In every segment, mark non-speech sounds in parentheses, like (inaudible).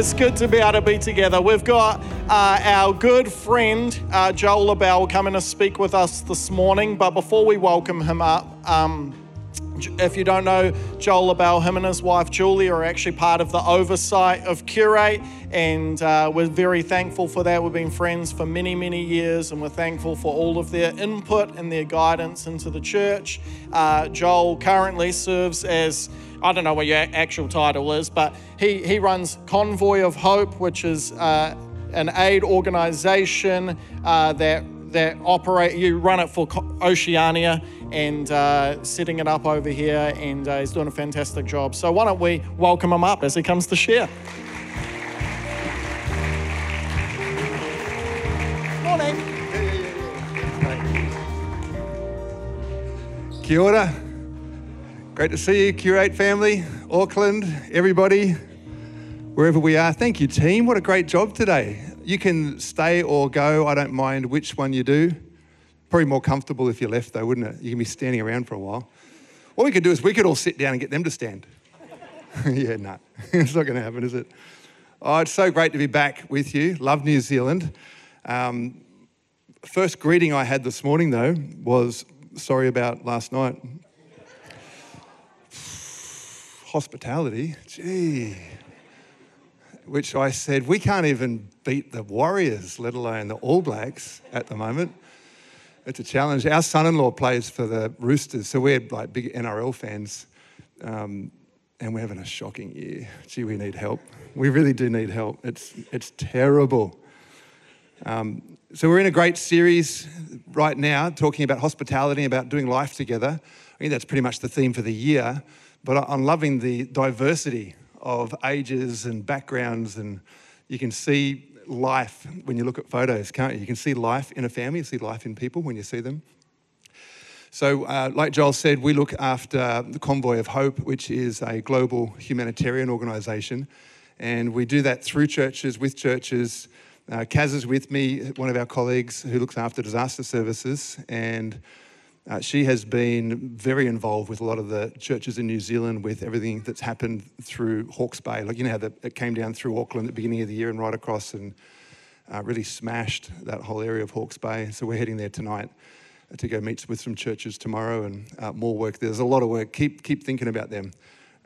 It's good to be able to be together. We've got uh, our good friend uh, Joel A'Bell coming to speak with us this morning. But before we welcome him up, um, if you don't know Joel A'Bell, him and his wife Julie are actually part of the oversight of Curate, and uh, we're very thankful for that. We've been friends for many, many years, and we're thankful for all of their input and their guidance into the church. Uh, Joel currently serves as I don't know what your actual title is, but he, he runs Convoy of Hope, which is uh, an aid organization uh, that that operate. You run it for Oceania and uh, setting it up over here, and uh, he's doing a fantastic job. So why don't we welcome him up as he comes to share? Morning. Kia ora. Great to see you, Curate family, Auckland, everybody, wherever we are. Thank you, team. What a great job today. You can stay or go. I don't mind which one you do. Probably more comfortable if you left, though, wouldn't it? You can be standing around for a while. What we could do is we could all sit down and get them to stand. (laughs) yeah, no, (laughs) it's not going to happen, is it? Oh, it's so great to be back with you. Love New Zealand. Um, first greeting I had this morning, though, was sorry about last night hospitality, gee. Which I said, we can't even beat the Warriors, let alone the All Blacks at the moment. It's a challenge. Our son in law plays for the Roosters, so we're like big NRL fans. Um, and we're having a shocking year. Gee, we need help. We really do need help. It's, it's terrible. Um, so, we're in a great series right now talking about hospitality, about doing life together. I think that's pretty much the theme for the year. But I'm loving the diversity of ages and backgrounds, and you can see life when you look at photos, can't you? You can see life in a family, you see life in people when you see them. So, uh, like Joel said, we look after the Convoy of Hope, which is a global humanitarian organisation, and we do that through churches, with churches. Uh, Kaz is with me, one of our colleagues who looks after disaster services, and uh, she has been very involved with a lot of the churches in New Zealand with everything that's happened through Hawke's Bay. Like, you know how the, it came down through Auckland at the beginning of the year and right across and uh, really smashed that whole area of Hawke's Bay. So we're heading there tonight to go meet with some churches tomorrow and uh, more work. There's a lot of work. Keep, keep thinking about them.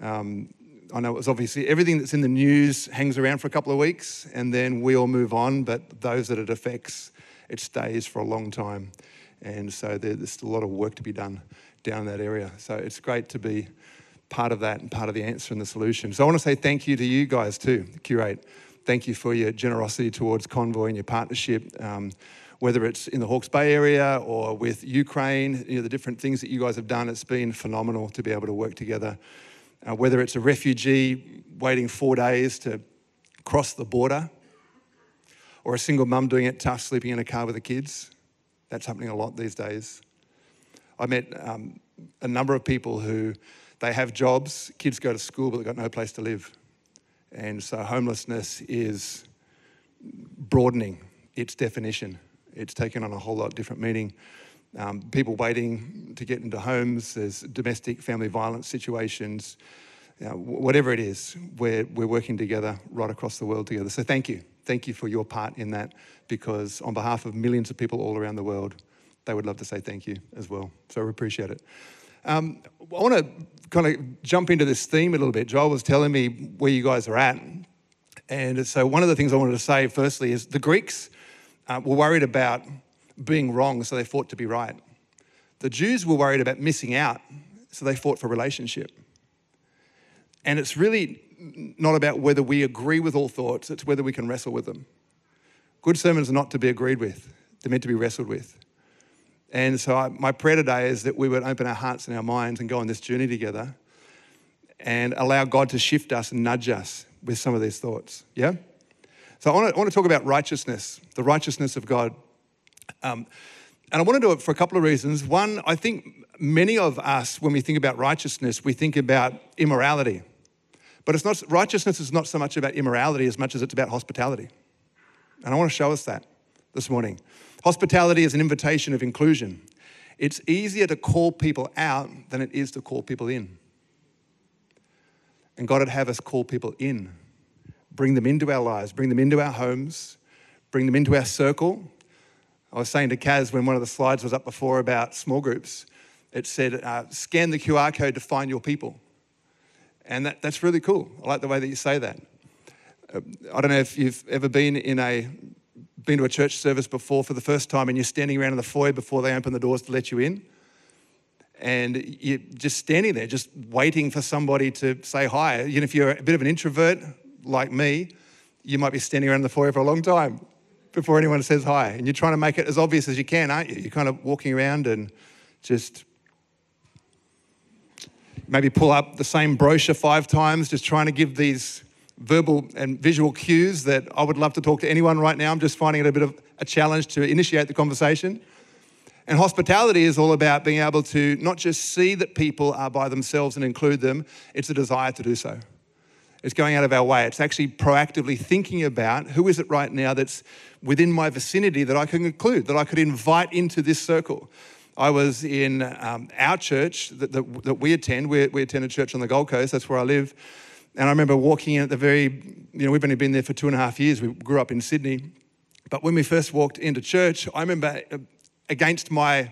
Um, I know it's obviously everything that's in the news hangs around for a couple of weeks and then we all move on, but those that it affects, it stays for a long time. And so there's a lot of work to be done down that area. So it's great to be part of that and part of the answer and the solution. So I want to say thank you to you guys too, Curate. Thank you for your generosity towards Convoy and your partnership. Um, whether it's in the Hawke's Bay area or with Ukraine, you know, the different things that you guys have done, it's been phenomenal to be able to work together. Uh, whether it's a refugee waiting four days to cross the border, or a single mum doing it tough, sleeping in a car with the kids, that's happening a lot these days. I met um, a number of people who they have jobs, kids go to school, but they've got no place to live. And so homelessness is broadening its definition. It's taken on a whole lot different meaning. Um, people waiting to get into homes, there's domestic family violence situations, you know, whatever it is, we're, we're working together right across the world together. So thank you. Thank you for your part in that because, on behalf of millions of people all around the world, they would love to say thank you as well. So we appreciate it. Um, I want to kind of jump into this theme a little bit. Joel was telling me where you guys are at. And so, one of the things I wanted to say firstly is the Greeks uh, were worried about being wrong, so they fought to be right. The Jews were worried about missing out, so they fought for relationship. And it's really not about whether we agree with all thoughts, it's whether we can wrestle with them. Good sermons are not to be agreed with, they're meant to be wrestled with. And so, I, my prayer today is that we would open our hearts and our minds and go on this journey together and allow God to shift us and nudge us with some of these thoughts. Yeah? So, I want to, I want to talk about righteousness, the righteousness of God. Um, and I want to do it for a couple of reasons. One, I think many of us, when we think about righteousness, we think about immorality. But it's not, righteousness is not so much about immorality as much as it's about hospitality. And I want to show us that this morning. Hospitality is an invitation of inclusion. It's easier to call people out than it is to call people in. And God would have us call people in bring them into our lives, bring them into our homes, bring them into our circle. I was saying to Kaz when one of the slides was up before about small groups, it said, uh, scan the QR code to find your people. And that, that's really cool. I like the way that you say that. Uh, I don't know if you've ever been in a been to a church service before for the first time and you're standing around in the foyer before they open the doors to let you in. And you're just standing there, just waiting for somebody to say hi. You know, if you're a bit of an introvert like me, you might be standing around the foyer for a long time before anyone says hi. And you're trying to make it as obvious as you can, aren't you? You're kind of walking around and just maybe pull up the same brochure five times, just trying to give these verbal and visual cues that I would love to talk to anyone right now. I'm just finding it a bit of a challenge to initiate the conversation. And hospitality is all about being able to not just see that people are by themselves and include them, it's a desire to do so. It's going out of our way. It's actually proactively thinking about who is it right now that's within my vicinity that I can include, that I could invite into this circle. I was in um, our church that, that, that we attend. We, we attend a church on the Gold Coast, that's where I live. And I remember walking in at the very, you know, we've only been there for two and a half years. We grew up in Sydney. But when we first walked into church, I remember uh, against my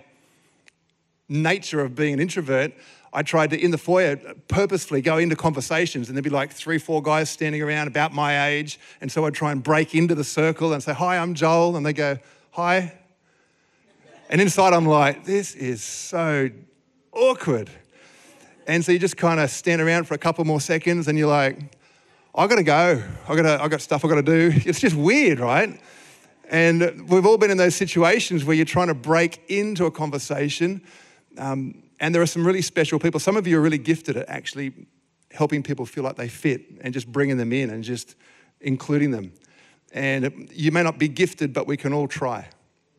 nature of being an introvert, I tried to, in the foyer, purposefully go into conversations, and there'd be like three, four guys standing around about my age. And so I'd try and break into the circle and say, Hi, I'm Joel. And they go, Hi. And inside, I'm like, This is so awkward. And so you just kind of stand around for a couple more seconds and you're like, I gotta go. I gotta, I got stuff I gotta do. It's just weird, right? And we've all been in those situations where you're trying to break into a conversation. Um, and there are some really special people. Some of you are really gifted at actually helping people feel like they fit and just bringing them in and just including them. And you may not be gifted, but we can all try.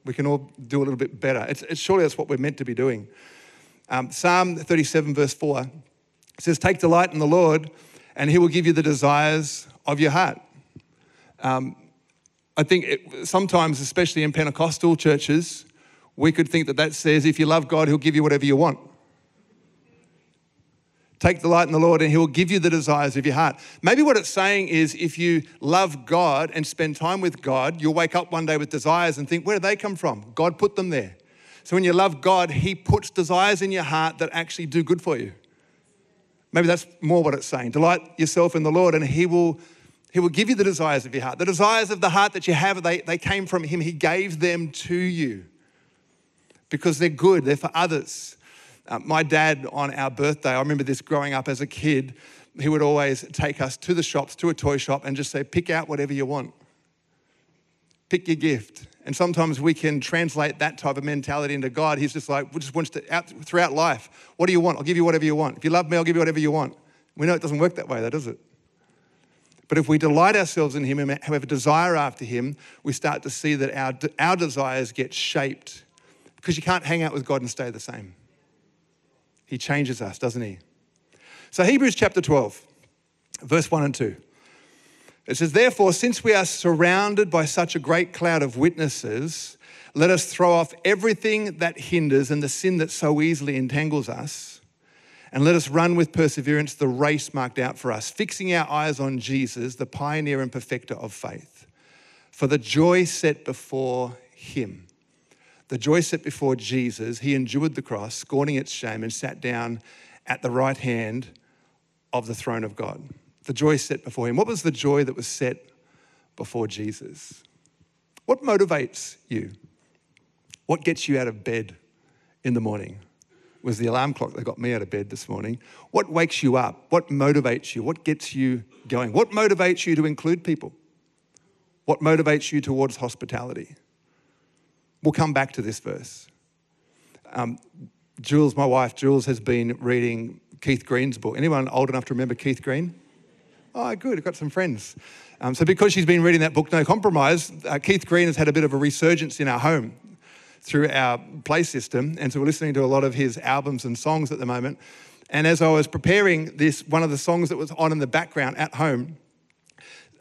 We can all do a little bit better. It's, it's surely that's what we're meant to be doing. Um, Psalm 37, verse 4 says, Take delight in the Lord, and he will give you the desires of your heart. Um, I think it, sometimes, especially in Pentecostal churches, we could think that that says, If you love God, he'll give you whatever you want. Take delight in the Lord and He will give you the desires of your heart. Maybe what it's saying is if you love God and spend time with God, you'll wake up one day with desires and think, where did they come from? God put them there. So when you love God, He puts desires in your heart that actually do good for you. Maybe that's more what it's saying. Delight yourself in the Lord and He will. He will give you the desires of your heart. The desires of the heart that you have, they, they came from Him. He gave them to you because they're good, they're for others. Uh, my dad, on our birthday, I remember this growing up as a kid, he would always take us to the shops, to a toy shop, and just say, pick out whatever you want. Pick your gift. And sometimes we can translate that type of mentality into God. He's just like, we just wants to, out, throughout life, what do you want? I'll give you whatever you want. If you love me, I'll give you whatever you want. We know it doesn't work that way, though, does it? But if we delight ourselves in Him and have a desire after Him, we start to see that our, our desires get shaped because you can't hang out with God and stay the same. He changes us, doesn't he? So, Hebrews chapter 12, verse 1 and 2. It says, Therefore, since we are surrounded by such a great cloud of witnesses, let us throw off everything that hinders and the sin that so easily entangles us, and let us run with perseverance the race marked out for us, fixing our eyes on Jesus, the pioneer and perfecter of faith. For the joy set before him the joy set before Jesus, he endured the cross, scorning its shame, and sat down at the right hand of the throne of God. The joy set before him. What was the joy that was set before Jesus? What motivates you? What gets you out of bed in the morning? Was the alarm clock that got me out of bed this morning. What wakes you up? What motivates you? What gets you going? What motivates you to include people? What motivates you towards hospitality? We'll come back to this verse. Um, Jules, my wife, Jules has been reading Keith Green's book. Anyone old enough to remember Keith Green? Oh, good. I've got some friends. Um, so, because she's been reading that book, No Compromise, uh, Keith Green has had a bit of a resurgence in our home through our play system. And so, we're listening to a lot of his albums and songs at the moment. And as I was preparing this, one of the songs that was on in the background at home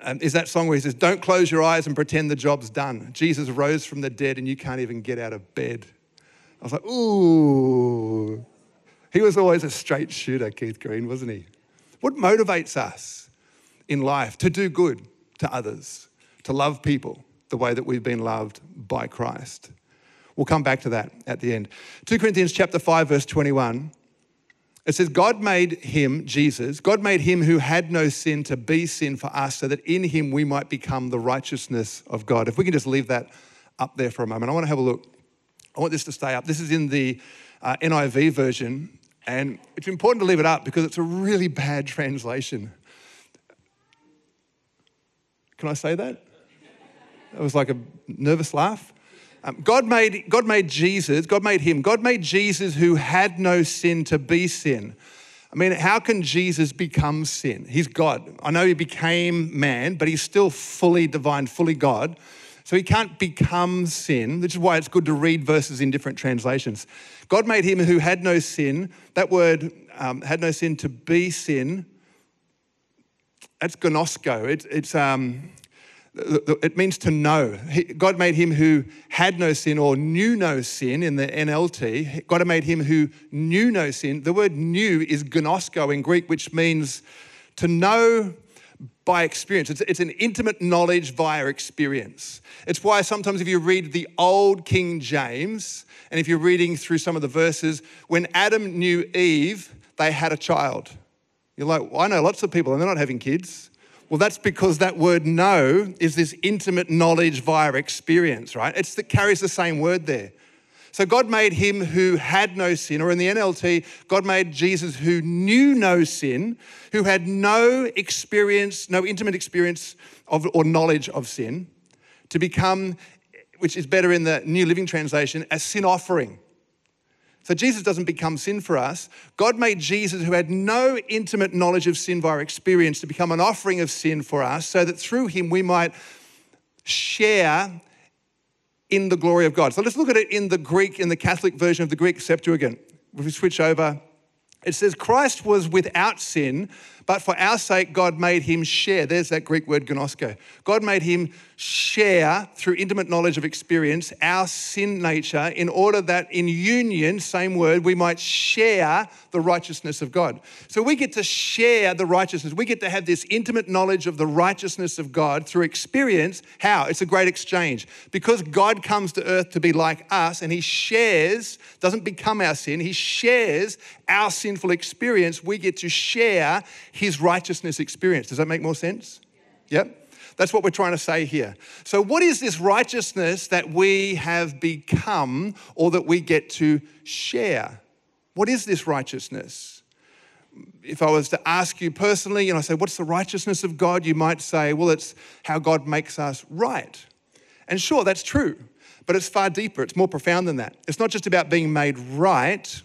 um, is that song where he says, Don't close your eyes and pretend the job's done. Jesus rose from the dead and you can't even get out of bed. I was like, Ooh. He was always a straight shooter, Keith Green, wasn't he? What motivates us in life to do good, to others, to love people the way that we've been loved by Christ. We'll come back to that at the end. 2 Corinthians chapter 5 verse 21 it says, God made him, Jesus, God made him who had no sin to be sin for us so that in him we might become the righteousness of God. If we can just leave that up there for a moment, I want to have a look. I want this to stay up. This is in the uh, NIV version, and it's important to leave it up because it's a really bad translation. Can I say that? That was like a nervous laugh. Um, God, made, God made Jesus, God made him, God made Jesus who had no sin to be sin. I mean, how can Jesus become sin? He's God. I know he became man, but he's still fully divine, fully God. So he can't become sin, which is why it's good to read verses in different translations. God made him who had no sin. That word, um, had no sin to be sin, that's gnosko. It, it's, um, it means to know. God made him who had no sin or knew no sin in the NLT. God made him who knew no sin. The word knew is gnosko in Greek, which means to know by experience. It's, an intimate knowledge via experience. It's why sometimes if you read the old King James, and if you're reading through some of the verses, when Adam knew Eve, they had a child. You're like, well, I know lots of people and they're not having kids. Well, that's because that word know is this intimate knowledge via experience, right? That carries the same word there. So God made him who had no sin, or in the NLT, God made Jesus who knew no sin, who had no experience, no intimate experience of or knowledge of sin, to become, which is better in the New Living Translation, a sin offering. So Jesus doesn't become sin for us. God made Jesus, who had no intimate knowledge of sin via experience, to become an offering of sin for us, so that through him we might share in the glory of God. So let's look at it in the Greek, in the Catholic version of the Greek Septuagint. If we switch over, it says, Christ was without sin, but for our sake, God made him share. There's that Greek word gnosko. God made him share through intimate knowledge of experience our sin nature in order that in union, same word, we might share the righteousness of God. So we get to share the righteousness. We get to have this intimate knowledge of the righteousness of God through experience. How? It's a great exchange. Because God comes to earth to be like us and he shares, doesn't become our sin, he shares our sinful experience. We get to share his righteousness experience. Does that make more sense? Yep. That's what we're trying to say here. So, what is this righteousness that we have become or that we get to share? What is this righteousness? If I was to ask you personally, and I say, What's the righteousness of God? You might say, Well, it's how God makes us right. And sure, that's true, but it's far deeper, it's more profound than that. It's not just about being made right.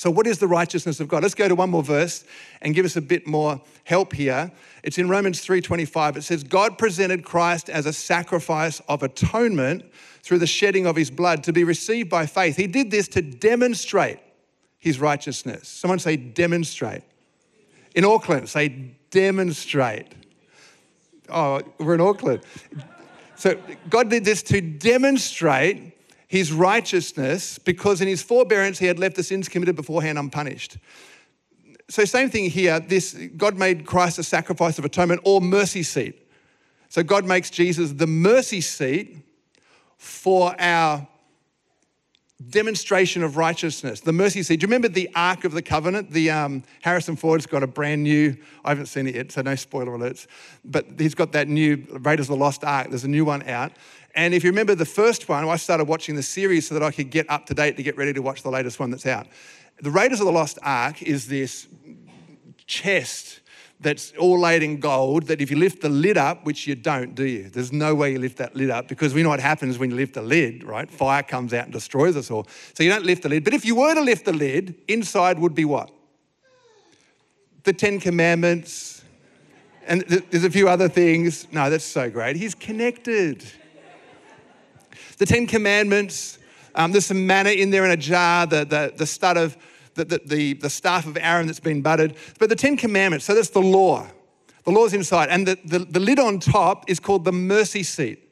So, what is the righteousness of God? Let's go to one more verse and give us a bit more help here. It's in Romans 3:25. It says, "God presented Christ as a sacrifice of atonement through the shedding of his blood to be received by faith. He did this to demonstrate his righteousness." Someone say demonstrate. In Auckland, say demonstrate. Oh, we're in Auckland. So God did this to demonstrate his righteousness because in his forbearance he had left the sins committed beforehand unpunished so same thing here. This God made Christ a sacrifice of atonement or mercy seat. So God makes Jesus the mercy seat for our demonstration of righteousness, the mercy seat. Do you remember the Ark of the Covenant? The um, Harrison Ford's got a brand new. I haven't seen it yet, so no spoiler alerts. But he's got that new Raiders of the Lost Ark. There's a new one out. And if you remember the first one, I started watching the series so that I could get up to date to get ready to watch the latest one that's out. The Raiders of the Lost Ark is this chest that's all laid in gold that if you lift the lid up, which you don't, do you? There's no way you lift that lid up because we know what happens when you lift the lid, right? Fire comes out and destroys us all. So you don't lift the lid. But if you were to lift the lid, inside would be what? The Ten Commandments. And there's a few other things. No, that's so great. He's connected. The Ten Commandments. Um, there's some manna in there in a jar, the, the, the stud of the, the, the, the staff of Aaron that's been budded. But the Ten Commandments, so that's the law. The law's inside. And the, the, the lid on top is called the mercy seat,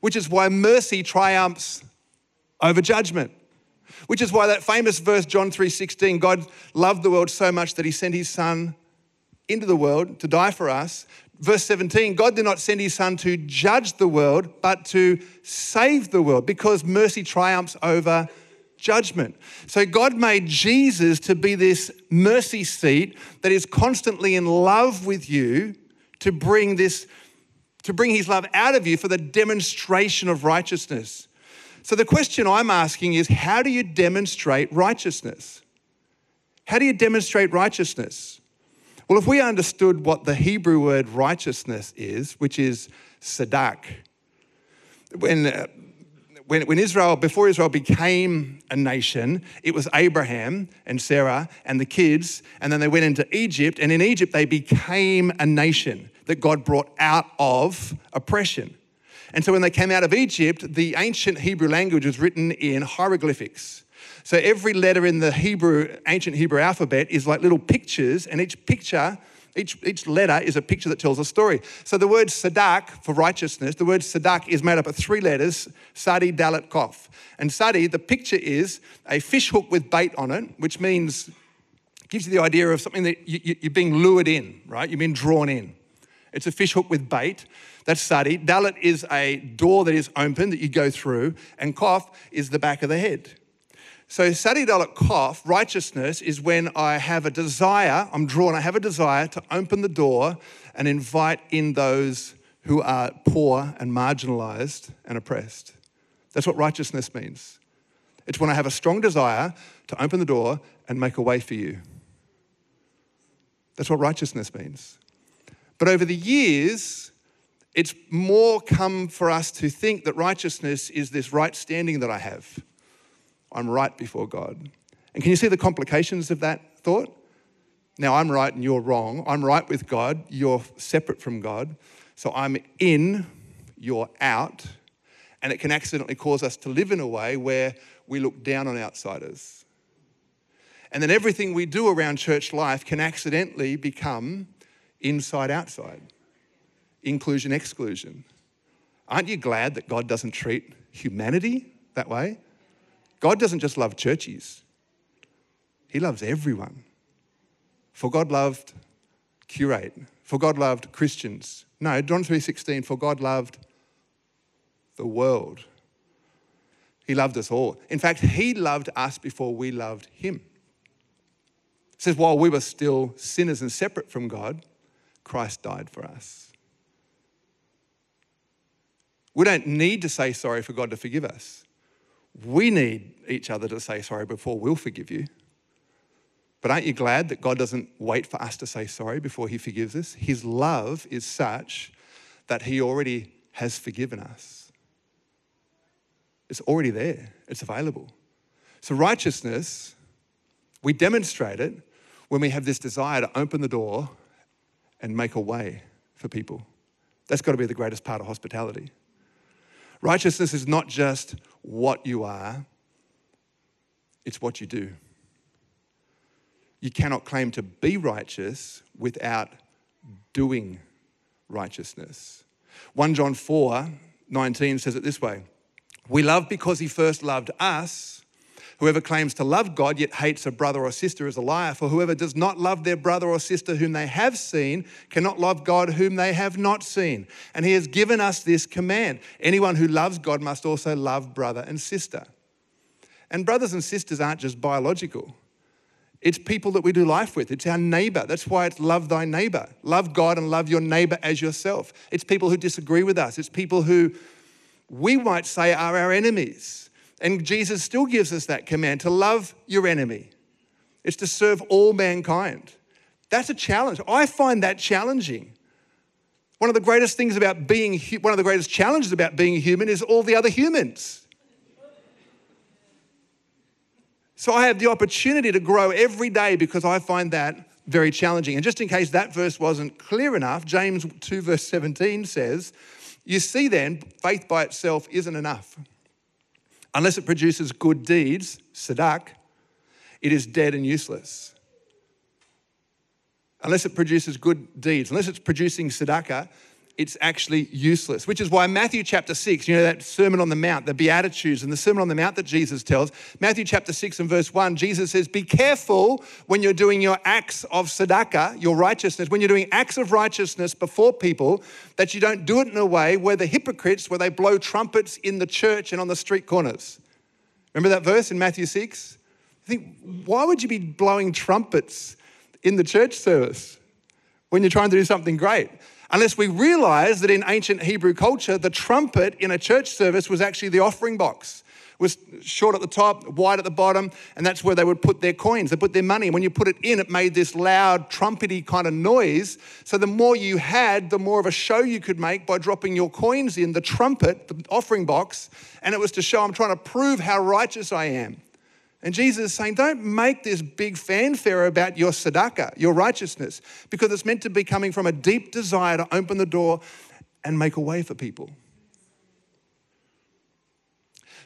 which is why mercy triumphs over judgment. Which is why that famous verse, John 3:16, God loved the world so much that he sent his son into the world to die for us. Verse 17 God did not send his son to judge the world, but to save the world because mercy triumphs over judgment. So God made Jesus to be this mercy seat that is constantly in love with you to bring this to bring his love out of you for the demonstration of righteousness. So the question I'm asking is how do you demonstrate righteousness? How do you demonstrate righteousness? Well, if we understood what the Hebrew word righteousness is, which is sadak, when, uh, when, when Israel, before Israel became a nation, it was Abraham and Sarah and the kids, and then they went into Egypt, and in Egypt they became a nation that God brought out of oppression. And so when they came out of Egypt, the ancient Hebrew language was written in hieroglyphics. So every letter in the Hebrew, ancient Hebrew alphabet is like little pictures, and each picture, each, each letter is a picture that tells a story. So the word sadak for righteousness, the word sadak is made up of three letters, sadi, dalit, kof. And sadi, the picture is a fish hook with bait on it, which means, gives you the idea of something that you, you're being lured in, right? You're being drawn in. It's a fish hook with bait. That's sadi. Dalit is a door that is open that you go through, and kof is the back of the head. So, Sadi Dalet Kof, righteousness, is when I have a desire, I'm drawn, I have a desire to open the door and invite in those who are poor and marginalized and oppressed. That's what righteousness means. It's when I have a strong desire to open the door and make a way for you. That's what righteousness means. But over the years, it's more come for us to think that righteousness is this right standing that I have I'm right before God. And can you see the complications of that thought? Now, I'm right and you're wrong. I'm right with God, you're separate from God. So I'm in, you're out. And it can accidentally cause us to live in a way where we look down on outsiders. And then everything we do around church life can accidentally become inside outside, inclusion exclusion. Aren't you glad that God doesn't treat humanity that way? God doesn't just love churches, He loves everyone. For God loved curate, for God loved Christians. No, John 3:16, for God loved the world. He loved us all. In fact, he loved us before we loved him. It says, while we were still sinners and separate from God, Christ died for us. We don't need to say sorry for God to forgive us. We need each other to say sorry before we'll forgive you. But aren't you glad that God doesn't wait for us to say sorry before He forgives us? His love is such that He already has forgiven us. It's already there, it's available. So, righteousness, we demonstrate it when we have this desire to open the door and make a way for people. That's got to be the greatest part of hospitality. Righteousness is not just what you are, it's what you do. You cannot claim to be righteous without doing righteousness. 1 John 4 19 says it this way We love because he first loved us. Whoever claims to love God yet hates a brother or sister is a liar. For whoever does not love their brother or sister whom they have seen cannot love God whom they have not seen. And he has given us this command anyone who loves God must also love brother and sister. And brothers and sisters aren't just biological. It's people that we do life with. It's our neighbor. That's why it's love thy neighbor. Love God and love your neighbor as yourself. It's people who disagree with us. It's people who we might say are our enemies. And Jesus still gives us that command to love your enemy. It's to serve all mankind. That's a challenge. I find that challenging. One of the greatest things about being, one of the greatest challenges about being human is all the other humans. So I have the opportunity to grow every day because I find that very challenging. And just in case that verse wasn't clear enough, James 2, verse 17 says, You see then, faith by itself isn't enough. Unless it produces good deeds, sadak, it is dead and useless. Unless it produces good deeds, unless it's producing tzedakah, it's actually useless, which is why Matthew chapter 6, you know, that Sermon on the Mount, the Beatitudes and the Sermon on the Mount that Jesus tells, Matthew chapter 6 and verse 1, Jesus says, Be careful when you're doing your acts of tzedakah, your righteousness, when you're doing acts of righteousness before people, that you don't do it in a way where the hypocrites, where they blow trumpets in the church and on the street corners. Remember that verse in Matthew 6? I think, why would you be blowing trumpets in the church service when you're trying to do something great? Unless we realize that in ancient Hebrew culture, the trumpet in a church service was actually the offering box. It was short at the top, wide at the bottom, and that's where they would put their coins. They put their money. And when you put it in, it made this loud, trumpety kind of noise. So the more you had, the more of a show you could make by dropping your coins in the trumpet, the offering box. And it was to show, I'm trying to prove how righteous I am. And Jesus is saying, don't make this big fanfare about your tzedakah, your righteousness, because it's meant to be coming from a deep desire to open the door and make a way for people.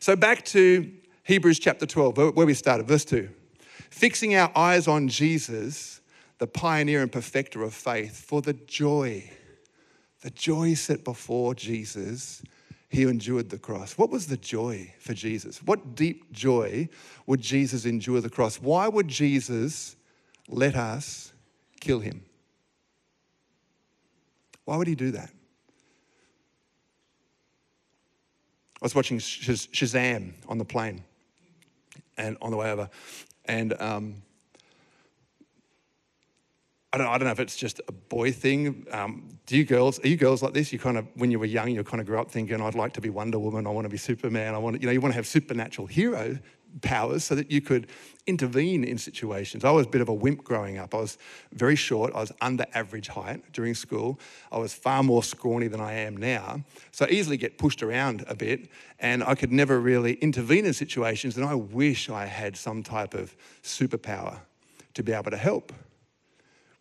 So back to Hebrews chapter 12, where we started, verse 2. Fixing our eyes on Jesus, the pioneer and perfecter of faith, for the joy, the joy set before Jesus he endured the cross. What was the joy for Jesus? What deep joy would Jesus endure the cross? Why would Jesus let us kill him? Why would he do that? I was watching Shazam on the plane and on the way over, and um, I don't, I don't know if it's just a boy thing. Um, do you girls, are you girls like this? You kind of, when you were young, you kind of grew up thinking, I'd like to be Wonder Woman, I want to be Superman, I want to, you know, you want to have supernatural hero powers so that you could intervene in situations. I was a bit of a wimp growing up. I was very short. I was under average height during school. I was far more scrawny than I am now. So I easily get pushed around a bit and I could never really intervene in situations and I wish I had some type of superpower to be able to help.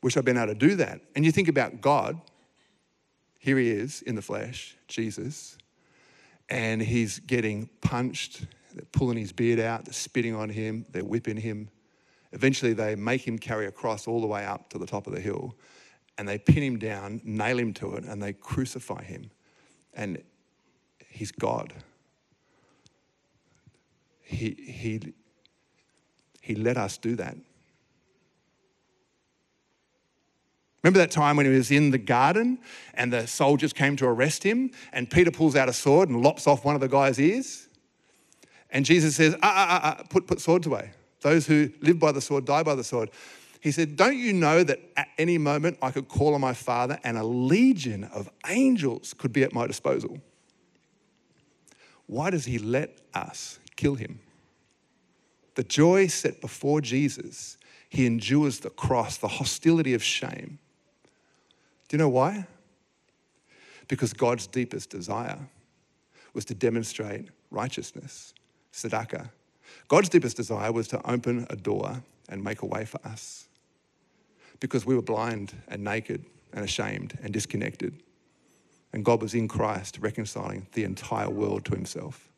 Wish I'd been able to do that. And you think about God, here he is in the flesh, Jesus, and he's getting punched. They're pulling his beard out, they're spitting on him, they're whipping him. Eventually, they make him carry a cross all the way up to the top of the hill, and they pin him down, nail him to it, and they crucify him. And he's God. He, he, he let us do that. Remember that time when he was in the garden and the soldiers came to arrest him, and Peter pulls out a sword and lops off one of the guy's ears? And Jesus says, ah, ah, ah, ah, put, put swords away. Those who live by the sword die by the sword. He said, Don't you know that at any moment I could call on my Father and a legion of angels could be at my disposal? Why does he let us kill him? The joy set before Jesus, he endures the cross, the hostility of shame. Do you know why? Because God's deepest desire was to demonstrate righteousness, tzedakah. God's deepest desire was to open a door and make a way for us because we were blind and naked and ashamed and disconnected. And God was in Christ reconciling the entire world to himself.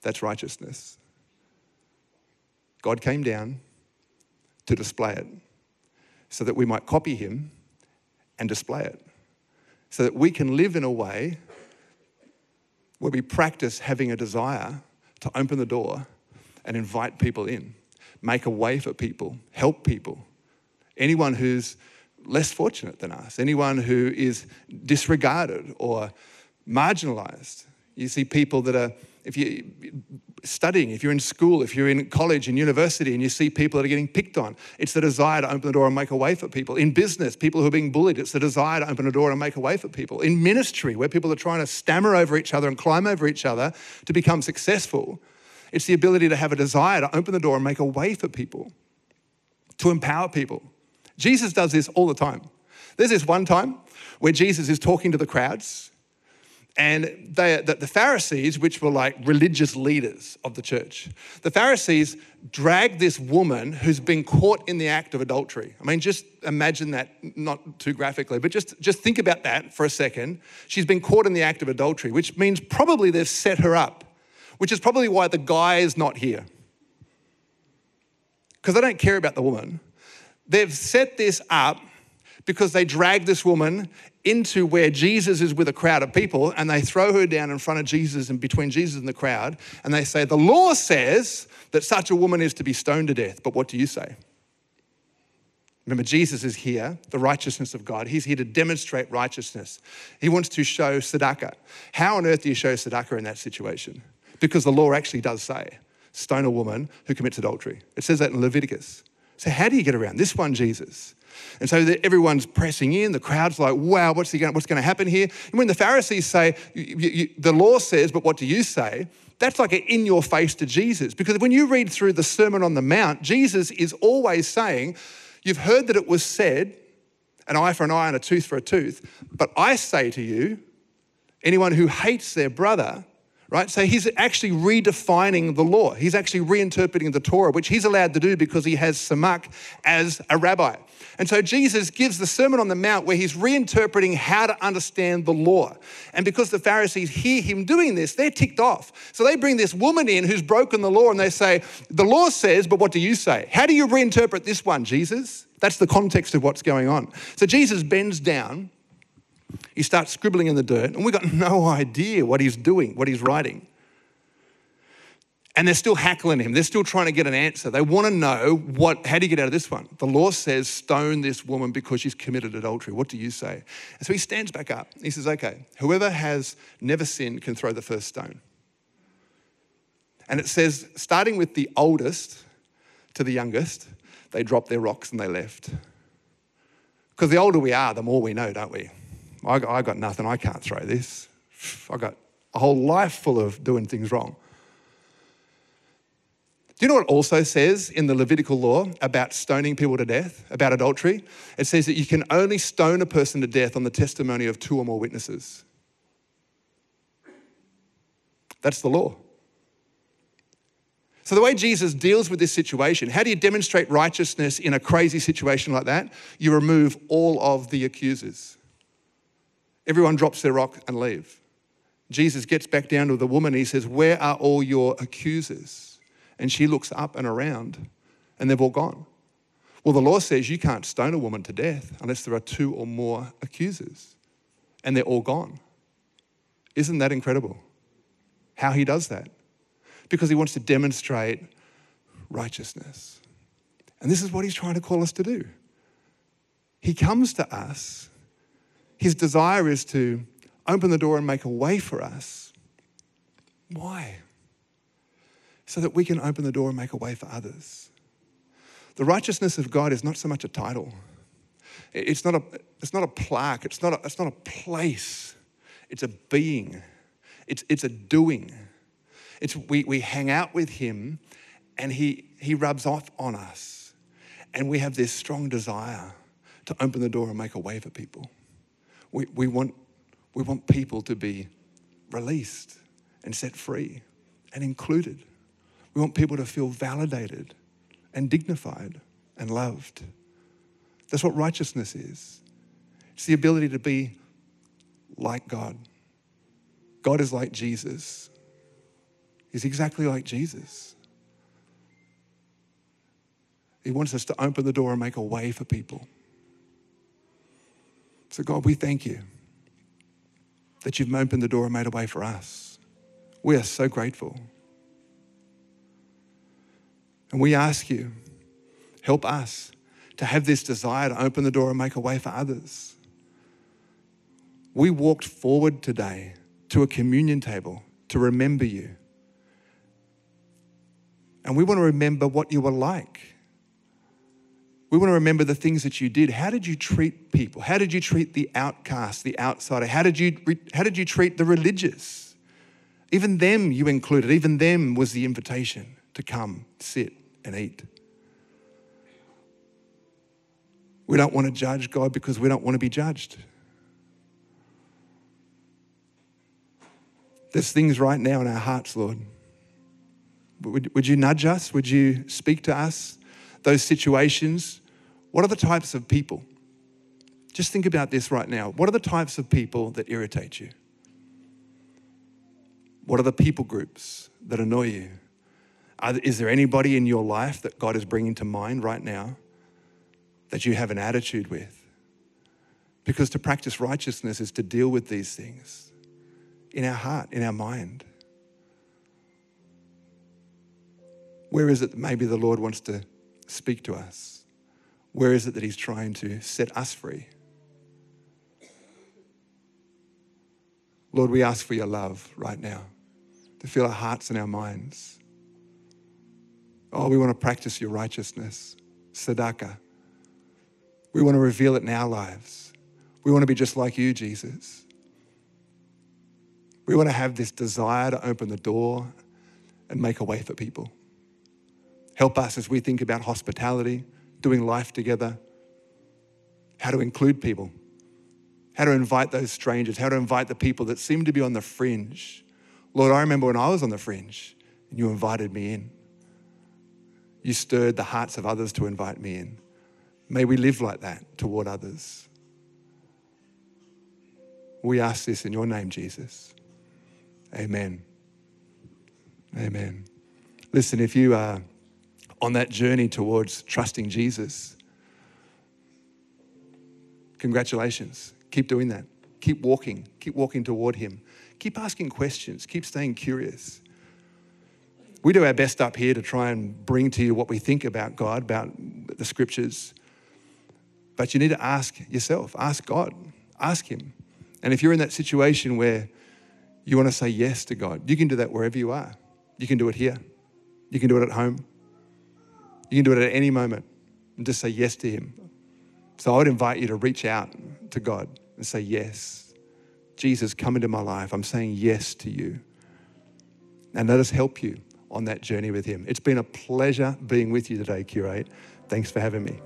That's righteousness. God came down to display it so that we might copy him and display it so that we can live in a way where we practice having a desire to open the door and invite people in, make a way for people, help people. Anyone who's less fortunate than us, anyone who is disregarded or marginalized. You see people that are if you're studying, if you're in school, if you're in college and university and you see people that are getting picked on, it's the desire to open the door and make a way for people. In business, people who are being bullied, it's the desire to open a door and make a way for people. In ministry, where people are trying to stammer over each other and climb over each other to become successful, it's the ability to have a desire to open the door and make a way for people, to empower people. Jesus does this all the time. There's this one time where Jesus is talking to the crowds and they, the, the Pharisees, which were like religious leaders of the church, the Pharisees dragged this woman who's been caught in the act of adultery. I mean, just imagine that, not too graphically, but just, just think about that for a second. She's been caught in the act of adultery, which means probably they've set her up, which is probably why the guy is not here. Because they don't care about the woman. They've set this up because they drag this woman into where Jesus is with a crowd of people and they throw her down in front of Jesus and between Jesus and the crowd and they say, The law says that such a woman is to be stoned to death, but what do you say? Remember, Jesus is here, the righteousness of God. He's here to demonstrate righteousness. He wants to show tzedakah. How on earth do you show tzedakah in that situation? Because the law actually does say, stone a woman who commits adultery. It says that in Leviticus. So, how do you get around this one, Jesus? And so everyone's pressing in. The crowd's like, wow, what's, going, what's going to happen here? And when the Pharisees say, you, you, the law says, but what do you say? That's like an in your face to Jesus. Because when you read through the Sermon on the Mount, Jesus is always saying, You've heard that it was said, an eye for an eye and a tooth for a tooth. But I say to you, anyone who hates their brother right? So he's actually redefining the law. He's actually reinterpreting the Torah, which he's allowed to do because he has Samak as a rabbi. And so Jesus gives the Sermon on the Mount where he's reinterpreting how to understand the law. And because the Pharisees hear him doing this, they're ticked off. So they bring this woman in who's broken the law and they say, The law says, but what do you say? How do you reinterpret this one, Jesus? That's the context of what's going on. So Jesus bends down he starts scribbling in the dirt, and we've got (laughs) no idea what he's doing, what he's writing. And they're still hackling him. They're still trying to get an answer. They want to know what, how do you get out of this one? The law says, stone this woman because she's committed adultery. What do you say? And so he stands back up. He says, okay, whoever has never sinned can throw the first stone. And it says, starting with the oldest to the youngest, they dropped their rocks and they left. Because the older we are, the more we know, don't we? I got, I got nothing. I can't throw this. I got a whole life full of doing things wrong. Do you know what also says in the Levitical law about stoning people to death, about adultery? It says that you can only stone a person to death on the testimony of two or more witnesses. That's the law. So, the way Jesus deals with this situation, how do you demonstrate righteousness in a crazy situation like that? You remove all of the accusers. Everyone drops their rock and leave. Jesus gets back down to the woman. He says, Where are all your accusers? And she looks up and around, and they've all gone. Well, the law says you can't stone a woman to death unless there are two or more accusers, and they're all gone. Isn't that incredible? How he does that? Because he wants to demonstrate righteousness. And this is what he's trying to call us to do. He comes to us his desire is to open the door and make a way for us. Why? So that we can open the door and make a way for others. The righteousness of God is not so much a title. It's not a, it's not a plaque. It's not a, it's not a place. It's a being. It's, it's a doing. It's, we, we hang out with Him and he, he rubs off on us. And we have this strong desire to open the door and make a way for people. We, we, want, we want people to be released and set free and included. We want people to feel validated and dignified and loved. That's what righteousness is it's the ability to be like God. God is like Jesus, He's exactly like Jesus. He wants us to open the door and make a way for people. So, God, we thank you that you've opened the door and made a way for us. We are so grateful. And we ask you, help us to have this desire to open the door and make a way for others. We walked forward today to a communion table to remember you. And we want to remember what you were like. We want to remember the things that you did. How did you treat people? How did you treat the outcast, the outsider? How did you, how did you treat the religious? Even them you included. Even them was the invitation to come, sit, and eat. We don't want to judge God because we don't want to be judged. There's things right now in our hearts, Lord. Would, would you nudge us? Would you speak to us? Those situations what are the types of people? Just think about this right now. What are the types of people that irritate you? What are the people groups that annoy you? Is there anybody in your life that God is bringing to mind right now that you have an attitude with? Because to practice righteousness is to deal with these things in our heart, in our mind. Where is it that maybe the Lord wants to speak to us? Where is it that He's trying to set us free? Lord, we ask for your love right now to fill our hearts and our minds. Oh, we want to practice your righteousness, tzedakah. We want to reveal it in our lives. We want to be just like you, Jesus. We want to have this desire to open the door and make a way for people. Help us as we think about hospitality, doing life together, how to include people, how to invite those strangers, how to invite the people that seem to be on the fringe. Lord, I remember when I was on the fringe and you invited me in. You stirred the hearts of others to invite me in. May we live like that toward others. We ask this in your name, Jesus. Amen. Amen. Listen, if you are on that journey towards trusting Jesus, congratulations. Keep doing that. Keep walking. Keep walking toward Him. Keep asking questions. Keep staying curious. We do our best up here to try and bring to you what we think about God, about the scriptures. But you need to ask yourself, ask God, ask Him. And if you're in that situation where you want to say yes to God, you can do that wherever you are. You can do it here, you can do it at home, you can do it at any moment and just say yes to Him. So I would invite you to reach out to God and say, Yes, Jesus, come into my life. I'm saying yes to you. And let us help you on that journey with Him. It's been a pleasure being with you today, Curate. Thanks for having me.